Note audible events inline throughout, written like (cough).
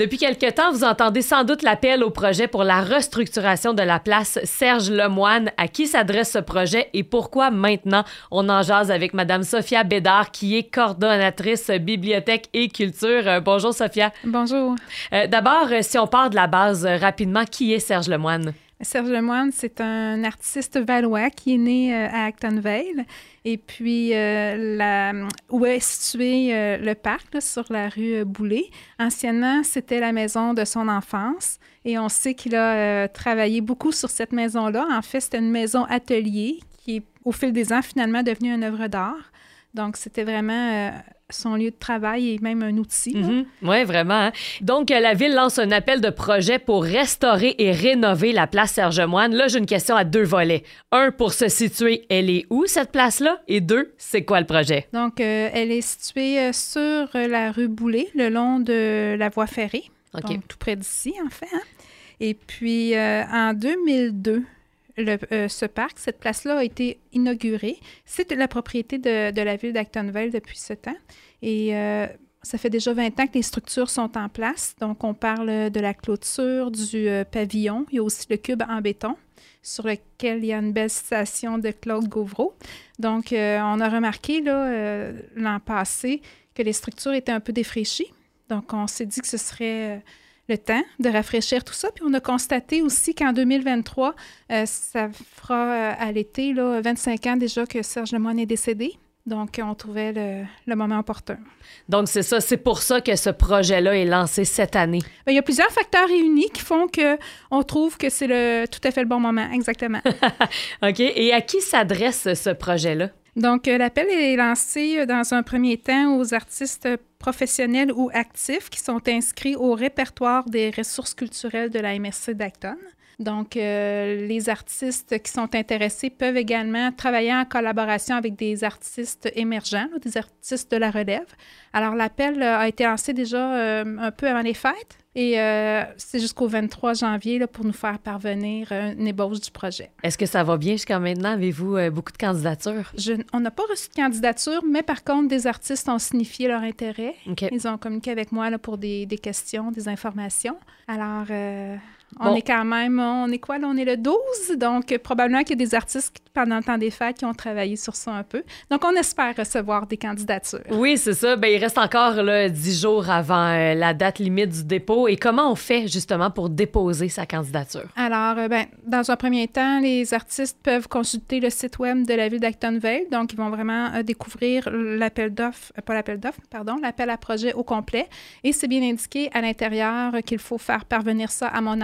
Depuis quelque temps, vous entendez sans doute l'appel au projet pour la restructuration de la place Serge Lemoine. À qui s'adresse ce projet et pourquoi maintenant? On en jase avec Madame Sophia Bédard, qui est coordonnatrice bibliothèque et culture. Euh, bonjour, Sophia. Bonjour. Euh, D'abord, euh, si on part de la base rapidement, qui est Serge Lemoine? Serge Lemoine, c'est un artiste valois qui est né euh, à Actonville. Et puis, euh, la, où est situé euh, le parc, sur la rue euh, Boulay. Anciennement, c'était la maison de son enfance. Et on sait qu'il a travaillé beaucoup sur cette maison-là. En fait, c'était une maison atelier qui au fil des ans, finalement devenue une œuvre d'art. Donc, c'était vraiment son lieu de travail et même un outil. là. Oui, vraiment. hein. Donc, euh, la ville lance un appel de projet pour restaurer et rénover la place Serge-Moine. Là, j'ai une question à deux volets. Un, pour se situer, elle est où cette place-là? Et deux, c'est quoi le projet? Donc, euh, elle est située euh, sur la rue Boulay, le long de la voie ferrée. Donc, tout près d'ici, en fait. hein. Et puis, euh, en 2002, euh, ce parc, cette place-là a été inaugurée. C'est la propriété de, la ville d'Actonville depuis ce temps. Et euh, ça fait déjà 20 ans que les structures sont en place. Donc, on parle de la clôture, du euh, pavillon. Il y a aussi le cube en béton sur lequel il y a une belle citation de Claude Gauvreau. Donc, on a remarqué l'an passé que les structures étaient un peu défraîchies. Donc, on s'est dit que ce serait le temps de rafraîchir tout ça. Puis, on a constaté aussi qu'en 2023, euh, ça fera euh, à l'été là, 25 ans déjà que Serge Lemoine est décédé. Donc, on trouvait le, le moment opportun. Donc, c'est ça. C'est pour ça que ce projet-là est lancé cette année. Ben, il y a plusieurs facteurs réunis qui font que on trouve que c'est le tout à fait le bon moment, exactement. (laughs) OK. Et à qui s'adresse ce projet-là? Donc, euh, l'appel est lancé euh, dans un premier temps aux artistes professionnels ou actifs qui sont inscrits au répertoire des ressources culturelles de la MRC d'Acton. Donc, euh, les artistes qui sont intéressés peuvent également travailler en collaboration avec des artistes émergents, là, des artistes de la relève. Alors, l'appel a été lancé déjà un peu avant les fêtes et euh, c'est jusqu'au 23 janvier là, pour nous faire parvenir euh, une ébauche du projet. Est-ce que ça va bien jusqu'à maintenant? Avez-vous euh, beaucoup de candidatures? Je- on n'a pas reçu de candidature, mais par contre, des artistes ont signifié leur intérêt. Ils ont communiqué avec moi là, pour des, des questions, des informations. Alors, euh, on est quand même, on est quoi là? On est le 12, donc euh, probablement qu'il y a des artistes qui, pendant le temps des fêtes qui ont travaillé sur ça un peu. Donc, on espère recevoir des candidatures. Oui, c'est ça. Ben, il reste encore là, 10 jours avant euh, la date limite du dépôt. Et comment on fait justement pour déposer sa candidature? Alors, euh, ben, dans un premier temps, les artistes peuvent consulter le site web de la ville d'Actonville. Donc, ils vont vraiment euh, découvrir l'appel d'offres, pas l'appel d'offres, pardon, l'appel à projet au complet. Et c'est bien indiqué à l'intérieur qu'il faut faire parvenir ça à mon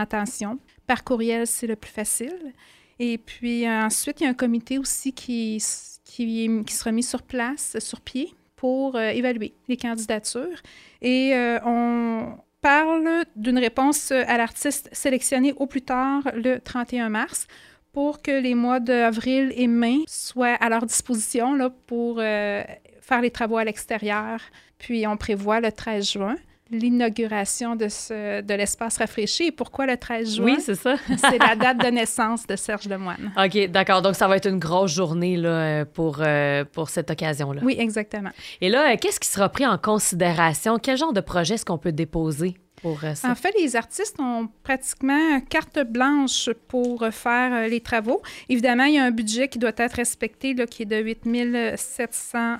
Par courriel, c'est le plus facile. Et puis euh, ensuite, il y a un comité aussi qui, qui, sera mis sur place, sur pied, pour euh, évaluer les candidatures. Et euh, on parle d'une réponse à l'artiste sélectionné au plus tard le 31 mars pour que les mois d'avril et mai soient à leur disposition là, pour faire les travaux à l'extérieur. Puis on prévoit le 13 juin l'inauguration de, ce, de l'espace rafraîchi. Et pourquoi le 13 juin? Oui, c'est ça. (laughs) C'est la date de naissance de Serge Lemoine. OK, d'accord. Donc, ça va être une grosse journée là, euh, pour, euh, pour cette occasion-là. Oui, exactement. Et là, euh, qu'est-ce qui sera pris en considération? Quel genre de projet est-ce qu'on peut déposer? Pour ça? En fait, les artistes ont pratiquement carte blanche pour faire euh, les travaux. Évidemment, il y a un budget qui doit être respecté, là, qui est de 8 700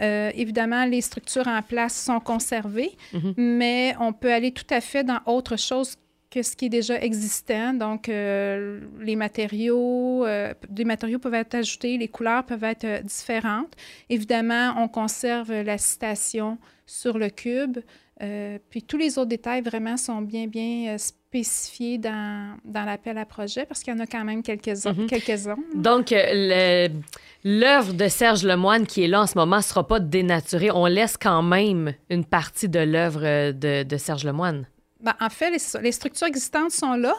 euh, Évidemment, les structures en place sont conservées, Mhm. mais on peut aller tout à fait dans autre chose que ce qui est déjà existant. Donc, euh, les matériaux, euh, des matériaux peuvent être ajoutés, les couleurs peuvent être différentes. Évidemment, on conserve la citation sur le cube. Euh, puis tous les autres détails vraiment sont bien, bien euh, spécifiés dans, dans l'appel à projet parce qu'il y en a quand même quelques-uns. Mhm. Donc, euh, l'œuvre de Serge Lemoine qui est là en ce moment ne sera pas dénaturée. On laisse quand même une partie de l'œuvre de, de Serge Lemoine. Ben, en fait, les, les structures existantes sont là,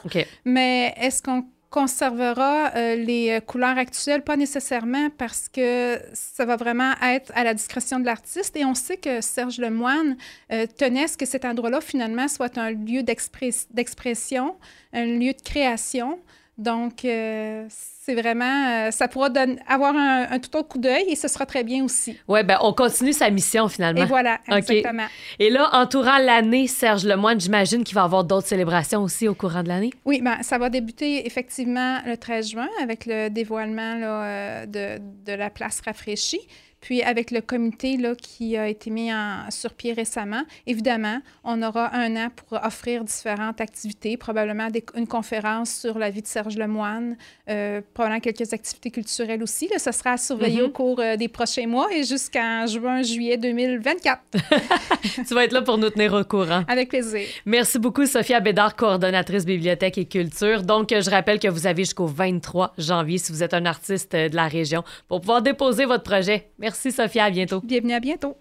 mais est-ce qu'on conservera euh, les couleurs actuelles, pas nécessairement parce que ça va vraiment être à la discrétion de l'artiste. Et on sait que Serge Lemoine euh, tenait à ce que cet endroit-là, finalement, soit un lieu d'expression, un lieu de création. Donc, euh, c'est vraiment, euh, ça pourra avoir un, tout autre coup d'œil et ce sera très bien aussi. Oui, ben on continue sa mission finalement. Et voilà, (laughs) exactement. Et là, entourant l'année, Serge Lemoine, j'imagine qu'il va y avoir d'autres célébrations aussi au courant de l'année? Oui, ben, ça va débuter effectivement le 13 juin avec le dévoilement là, de, de la place rafraîchie. Puis avec le comité là, qui a été mis en, sur pied récemment, évidemment, on aura un an pour offrir différentes activités, probablement une conférence sur la vie de Serge Lemoine, euh, probablement quelques activités culturelles aussi. Là, ça sera à surveiller mm-hmm. au cours euh, des prochains mois et jusqu'en juin, juillet 2024. (laughs) tu vas être là pour nous tenir au courant. Avec plaisir. Merci beaucoup, Sophia Bédard, coordonnatrice bibliothèque et culture. Donc, je rappelle que vous avez jusqu'au 23 janvier, si vous êtes un artiste de la région, pour pouvoir déposer votre projet. Merci Sophia, à bientôt. Bienvenue à bientôt.